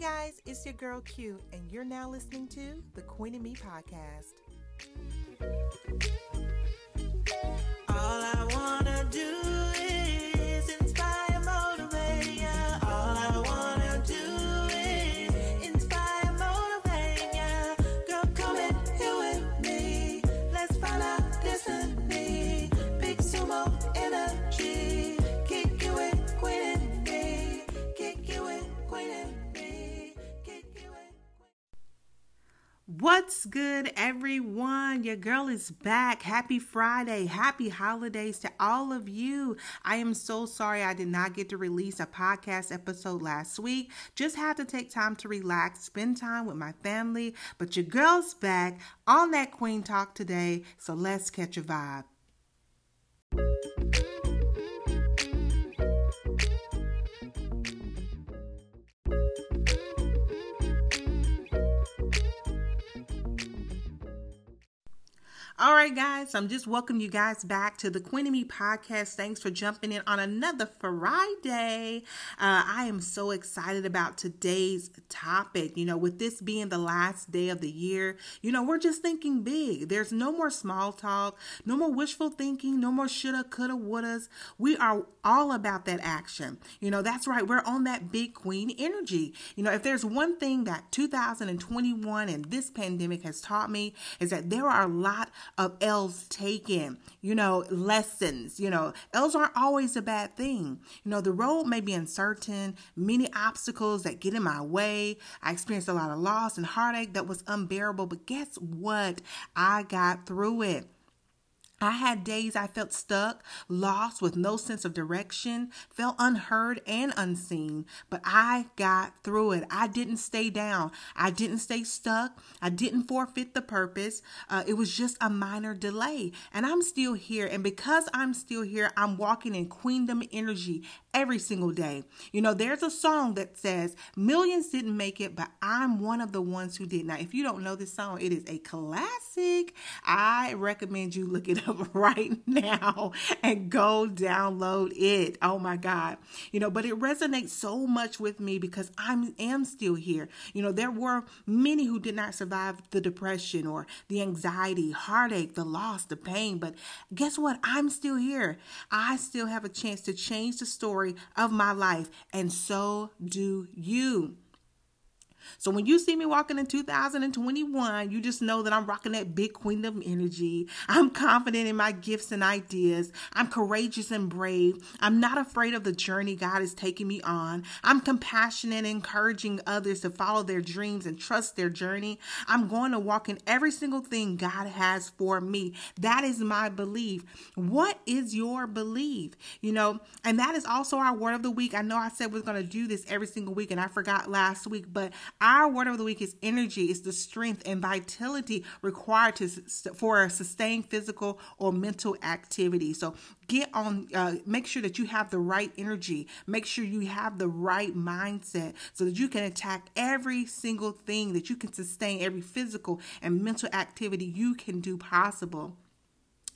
guys, it's your girl Q, and you're now listening to the Queen In Me podcast. What's good, everyone? Your girl is back. Happy Friday. Happy holidays to all of you. I am so sorry I did not get to release a podcast episode last week. Just had to take time to relax, spend time with my family. But your girl's back on that Queen Talk today. So let's catch a vibe. All right, guys, I'm just welcoming you guys back to the Queen In Me podcast. Thanks for jumping in on another Friday. Uh, I am so excited about today's topic. You know, with this being the last day of the year, you know, we're just thinking big. There's no more small talk, no more wishful thinking, no more shoulda, coulda, wouldas. We are all about that action. You know, that's right. We're on that big queen energy. You know, if there's one thing that 2021 and this pandemic has taught me is that there are a lot of L's taken, you know, lessons. You know, L's aren't always a bad thing. You know, the road may be uncertain, many obstacles that get in my way. I experienced a lot of loss and heartache that was unbearable, but guess what? I got through it. I had days I felt stuck, lost with no sense of direction, felt unheard and unseen, but I got through it. I didn't stay down. I didn't stay stuck. I didn't forfeit the purpose. Uh, it was just a minor delay, and I'm still here. And because I'm still here, I'm walking in queendom energy every single day. You know, there's a song that says, Millions didn't make it, but I'm one of the ones who did. Now, if you don't know this song, it is a classic. I recommend you look it up right now and go download it. Oh my God. You know, but it resonates so much with me because I am still here. You know, there were many who did not survive the depression or the anxiety, heartache, the loss, the pain. But guess what? I'm still here. I still have a chance to change the story of my life, and so do you. So when you see me walking in 2021, you just know that I'm rocking that big queendom energy. I'm confident in my gifts and ideas. I'm courageous and brave. I'm not afraid of the journey God is taking me on. I'm compassionate, encouraging others to follow their dreams and trust their journey. I'm going to walk in every single thing God has for me. That is my belief. What is your belief? You know, and that is also our word of the week. I know I said we're going to do this every single week and I forgot last week, but our word of the week is energy. It's the strength and vitality required to for a sustained physical or mental activity. So get on. Uh, make sure that you have the right energy. Make sure you have the right mindset so that you can attack every single thing that you can sustain, every physical and mental activity you can do possible.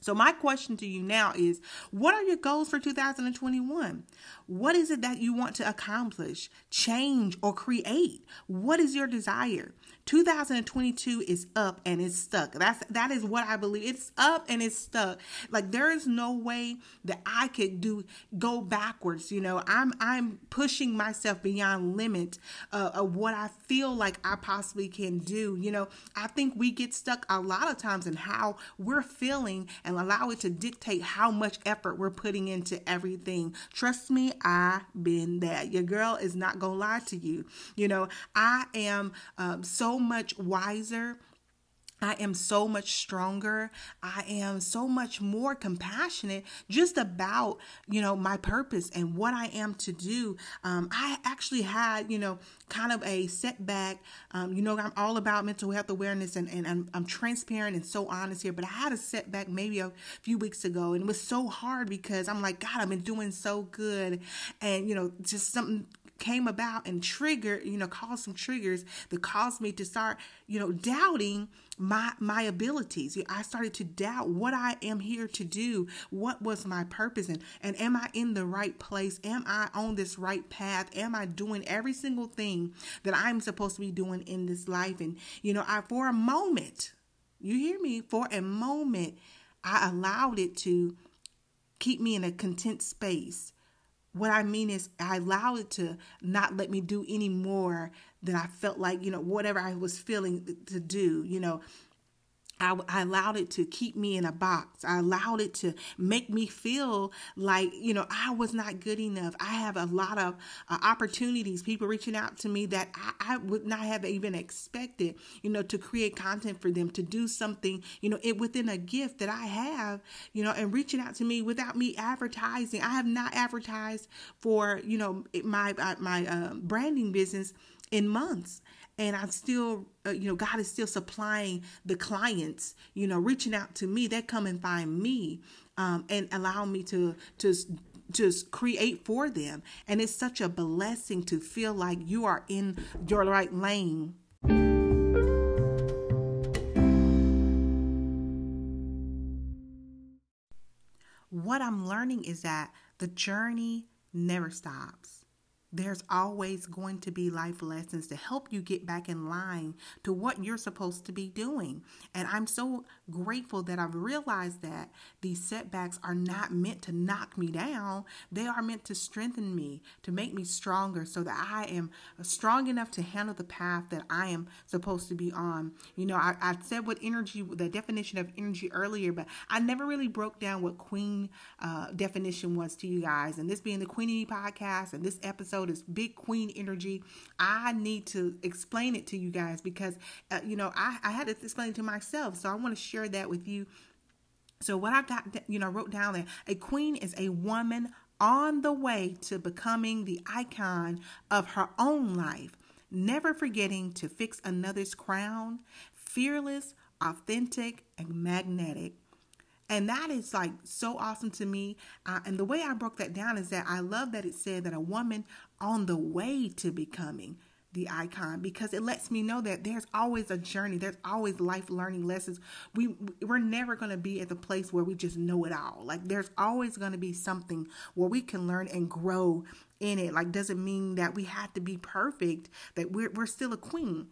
So, my question to you now is what are your goals for 2021? What is it that you want to accomplish, change, or create? What is your desire? 2022 is up and it's stuck. That's that is what I believe. It's up and it's stuck. Like there is no way that I could do go backwards. You know, I'm I'm pushing myself beyond limit uh, of what I feel like I possibly can do. You know, I think we get stuck a lot of times in how we're feeling and allow it to dictate how much effort we're putting into everything. Trust me, I've been that. Your girl is not gonna lie to you. You know, I am um, so much wiser. I am so much stronger. I am so much more compassionate just about, you know, my purpose and what I am to do. Um, I actually had, you know, kind of a setback. Um, you know, I'm all about mental health awareness and, and I'm, I'm transparent and so honest here, but I had a setback maybe a few weeks ago and it was so hard because I'm like, God, I've been doing so good. And, you know, just something came about and triggered, you know, caused some triggers that caused me to start, you know, doubting my my abilities. I started to doubt what I am here to do, what was my purpose and and am I in the right place? Am I on this right path? Am I doing every single thing that I'm supposed to be doing in this life? And you know, I for a moment, you hear me, for a moment, I allowed it to keep me in a content space. What I mean is, I allowed it to not let me do any more than I felt like, you know, whatever I was feeling to do, you know, I, I, allowed it to keep me in a box. I allowed it to make me feel like, you know, I was not good enough. I have a lot of uh, opportunities, people reaching out to me that I, I, would not have even expected, you know, to create content for them, to do something, you know, it within a gift that I have, you know, and reaching out to me without me advertising. I have not advertised for, you know, my, uh, my uh, branding business in months and I'm still, uh, you know, God is still supplying the clients, you know, reaching out to me. They come and find me um, and allow me to to just create for them. And it's such a blessing to feel like you are in your right lane. What I'm learning is that the journey never stops there's always going to be life lessons to help you get back in line to what you're supposed to be doing. And I'm so grateful that I've realized that these setbacks are not meant to knock me down, they are meant to strengthen me, to make me stronger so that I am strong enough to handle the path that I am supposed to be on. You know, I, I said what energy, the definition of energy earlier, but I never really broke down what queen uh, definition was to you guys. And this being the Queenie podcast and this episode this big queen energy. I need to explain it to you guys because, uh, you know, I, I had to explain it to myself. So I want to share that with you. So what I got, you know, wrote down there, a queen is a woman on the way to becoming the icon of her own life, never forgetting to fix another's crown, fearless, authentic, and magnetic. And that is like so awesome to me. Uh, and the way I broke that down is that I love that it said that a woman on the way to becoming the icon because it lets me know that there's always a journey. There's always life learning lessons. We we're never going to be at the place where we just know it all. Like there's always going to be something where we can learn and grow in it. Like doesn't mean that we have to be perfect that we're, we're still a queen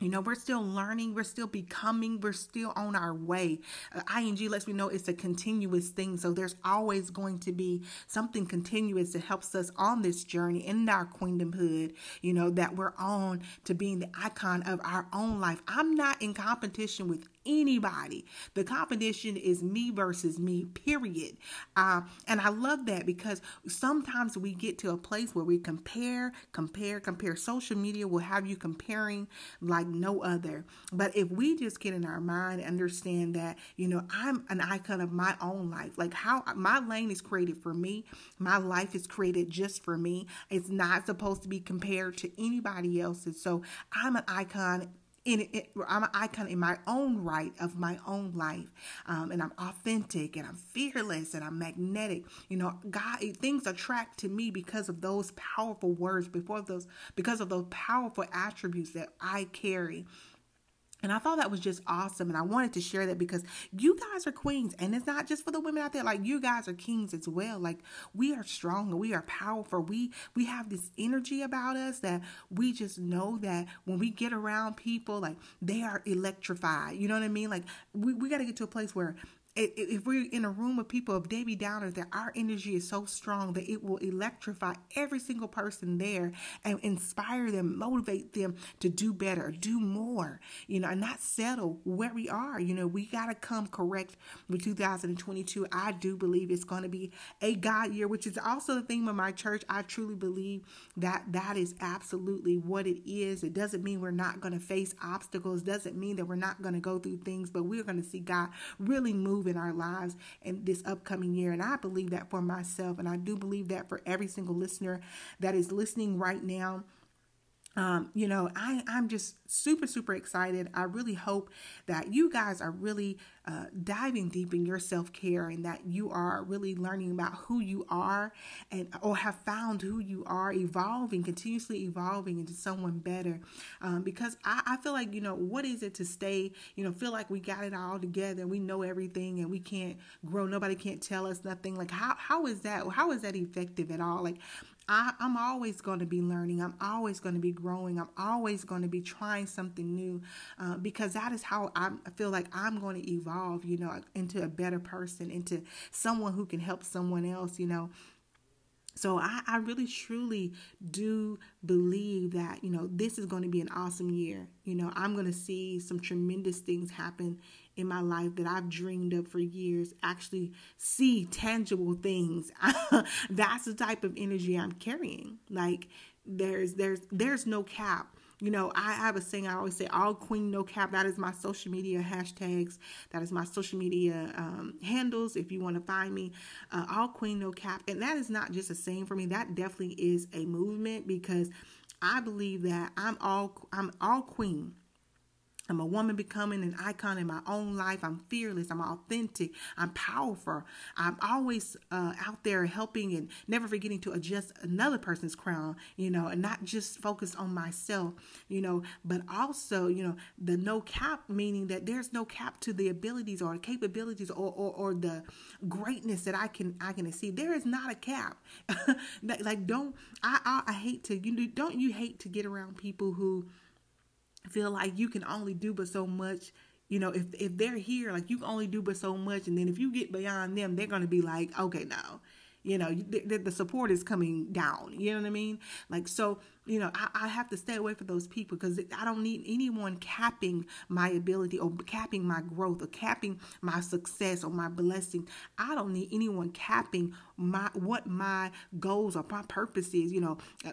you know, we're still learning, we're still becoming, we're still on our way. Uh, ING lets me know it's a continuous thing. So there's always going to be something continuous that helps us on this journey in our queendomhood, you know, that we're on to being the icon of our own life. I'm not in competition with anybody. The competition is me versus me, period. Uh, and I love that because sometimes we get to a place where we compare, compare, compare. Social media will have you comparing like no other. But if we just get in our mind understand that, you know, I'm an icon of my own life, like how my lane is created for me, my life is created just for me. It's not supposed to be compared to anybody else's. So I'm an icon in it, I'm an icon in my own right of my own life, um, and I'm authentic and I'm fearless and I'm magnetic. You know, God, things attract to me because of those powerful words, before those, because of those powerful attributes that I carry. And I thought that was just awesome. And I wanted to share that because you guys are queens. And it's not just for the women out there. Like you guys are kings as well. Like we are strong we are powerful. We we have this energy about us that we just know that when we get around people, like they are electrified. You know what I mean? Like we, we gotta get to a place where if we're in a room of people of Debbie Downers, that our energy is so strong that it will electrify every single person there and inspire them, motivate them to do better, do more, you know, and not settle where we are. You know, we got to come correct with 2022. I do believe it's going to be a God year, which is also the theme of my church. I truly believe that that is absolutely what it is. It doesn't mean we're not going to face obstacles, doesn't mean that we're not going to go through things, but we're going to see God really move move in our lives in this upcoming year. And I believe that for myself, and I do believe that for every single listener that is listening right now. Um, you know, I, I'm just super, super excited. I really hope that you guys are really uh, diving deep in your self care and that you are really learning about who you are and or have found who you are, evolving, continuously evolving into someone better. Um, because I, I feel like, you know, what is it to stay, you know, feel like we got it all together, we know everything and we can't grow, nobody can't tell us nothing. Like, how, how is that? How is that effective at all? Like, I, am always going to be learning. I'm always going to be growing. I'm always going to be trying something new uh, because that is how i I feel like I'm going to evolve, you know, into a better person, into someone who can help someone else, you know. So I, I really truly do believe that, you know, this is going to be an awesome year. You know, I'm going to see some tremendous things happen in my life that I've dreamed of for years actually see tangible things. That's the type of energy I'm carrying. Like there's there's there's no cap. You know, I have a saying I always say, all queen, no cap. That is my social media hashtags. That is my social media um, handles if you want to find me. Uh, all queen, no cap. And that is not just a saying for me. That definitely is a movement because I believe that I'm all I'm all queen I'm a woman becoming an icon in my own life. I'm fearless. I'm authentic. I'm powerful. I'm always uh, out there helping and never forgetting to adjust another person's crown, you know, and not just focus on myself, you know, but also, you know, the no cap, meaning that there's no cap to the abilities or capabilities or, or, or the greatness that I can, I can see. There is not a cap. like, don't, I, I, I hate to, you know, don't you hate to get around people who, feel like you can only do but so much you know if if they're here like you can only do but so much and then if you get beyond them they're going to be like okay now you know the, the, support is coming down you know what i mean? Like so you know I, I have to stay away from those people because i don't need anyone capping my ability or capping my growth or capping my success or my blessing i don't need anyone capping my what my goals or my purpose is you know uh,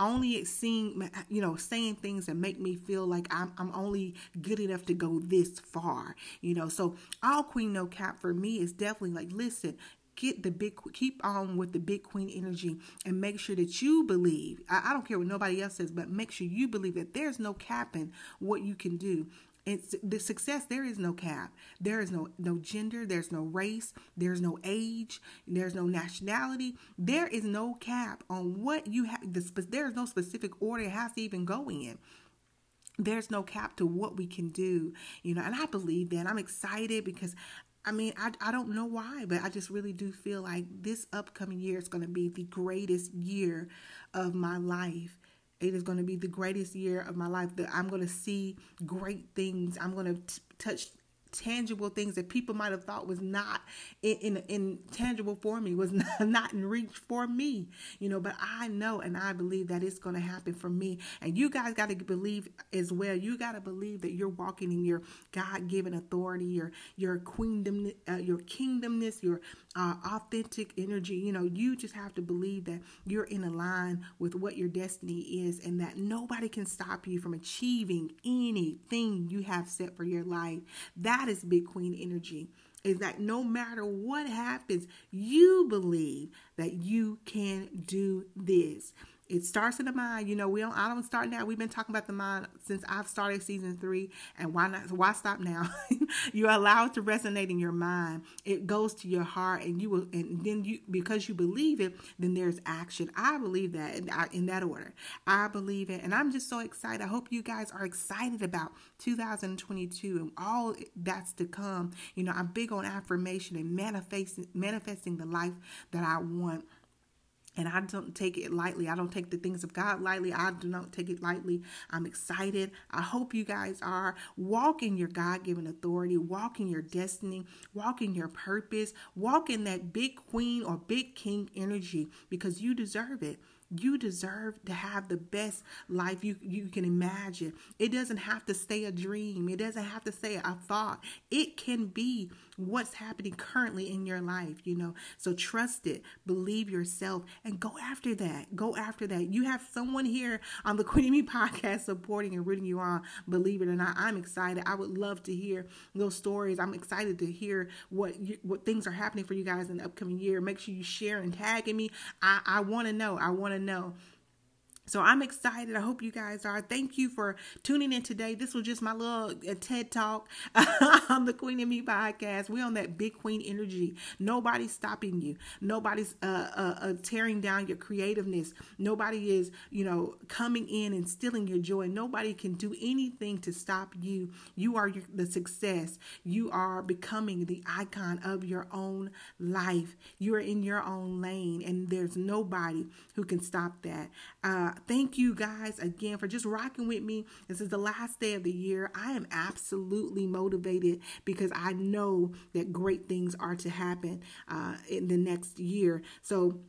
only seeing you know saying things that make me feel like i'm, I'm only good enough to go this far you know? So all queen no cap for me is definitely like listen get the big keep on with the big queen energy and make sure that you believe I, I, don't care what nobody else says but make sure you believe that there's no capping what you can do. It's the success there is no cap. There is no no gender there's no race there's no age there's no nationality. There is no cap on what you have the, there's no specific order it has to even go in. There's no cap to what we can do, you know, and I believe that. I'm excited because I mean, I, I don't know why, but I just really do feel like this upcoming year is going to be the greatest year of my life. It is going to be the greatest year of my life that I'm going to see great things. I'm going to touch tangible things that people might have thought was not in, in, in tangible for me was not, not in reach for me you know but i know and i believe that it's going to happen for me. And you guys got to believe as well. You got to believe that you're walking in your god-given authority your your queendom uh, your kingdomness your uh, authentic energy. You know you just have to believe that you're in a line with what your destiny is and that nobody can stop you from achieving anything you have set for your life. That that is big queen energy. Is that no matter what happens, you believe that you can do this it starts in the mind. You know, we don't. I don't start now. We've been talking about the mind since I've started season three, and why not? Why stop now? you allow it to resonate in your mind. It goes to your heart, and you will. And then you, because you believe it, then there's action. I believe that in, in that order. I believe it, and I'm just so excited. I hope you guys are excited about 2022 and all that's to come. You know, I'm big on affirmation and manifesting manifesting the life that I want and I don't take it lightly. I don't take the things of God lightly. I do not take it lightly. I'm excited. I hope you guys are. walking your God given authority, walking your destiny, walking your purpose, walking that big queen or big king energy because you deserve it. You deserve to have the best life you, you can imagine. It doesn't have to stay a dream. It doesn't have to stay a thought. It can be what's happening currently in your life, you know. So trust it, believe yourself, and go after that. Go after that. You have someone here on the Queen Me podcast supporting and rooting you on. Believe it or not, I'm excited. I would love to hear those stories. I'm excited to hear what you, what things are happening for you guys in the upcoming year. Make sure you share and tag me. I, I want to know. I want to know So I'm excited. I hope you guys are. Thank you for tuning in today. This was just my little uh, TED talk on the Queen In Me podcast. We're on that big queen energy. Nobody's stopping you. Nobody's uh, uh, uh, tearing down your creativeness. Nobody is, you know, coming in and stealing your joy. Nobody can do anything to stop you. You are your, the success. You are becoming the icon of your own life. You are in your own lane, and there's nobody who can stop that. Uh, thank you guys again for just rocking with me. This is the last day of the year. I am absolutely motivated because I know that great things are to happen uh, in the next year. So,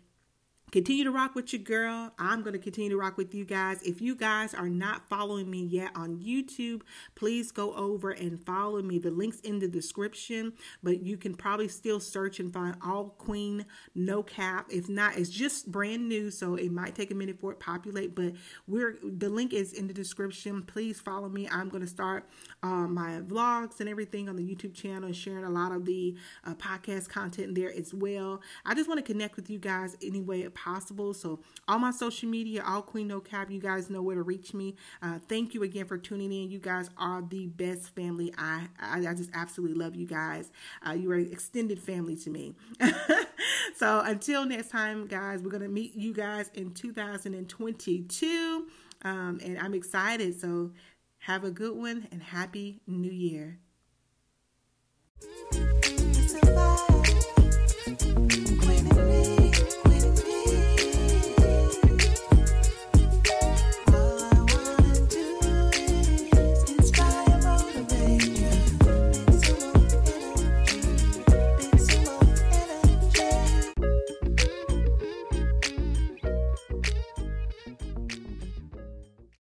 Continue to rock with your girl. I'm going to continue to rock with you guys. If you guys are not following me yet on YouTube, please go over and follow me. The link's in the description, but you can probably still search and find All Queen No Cap. If not, it's just brand new, so it might take a minute for it to populate, but we're the link is in the description. Please follow me. I'm going to start um, my vlogs and everything on the YouTube channel and sharing a lot of the uh, podcast content there as well. I just want to connect with you guys anyway possible. So, all my social media, all Queen No Cap, you guys know where to reach me. Uh, thank you again for tuning in. You guys are the best family. I, I, I just absolutely love you guys. Uh, you are extended family to me. so, until next time, guys, we're going to meet you guys in 2022. Um, and I'm excited. So, have a good one and happy new year.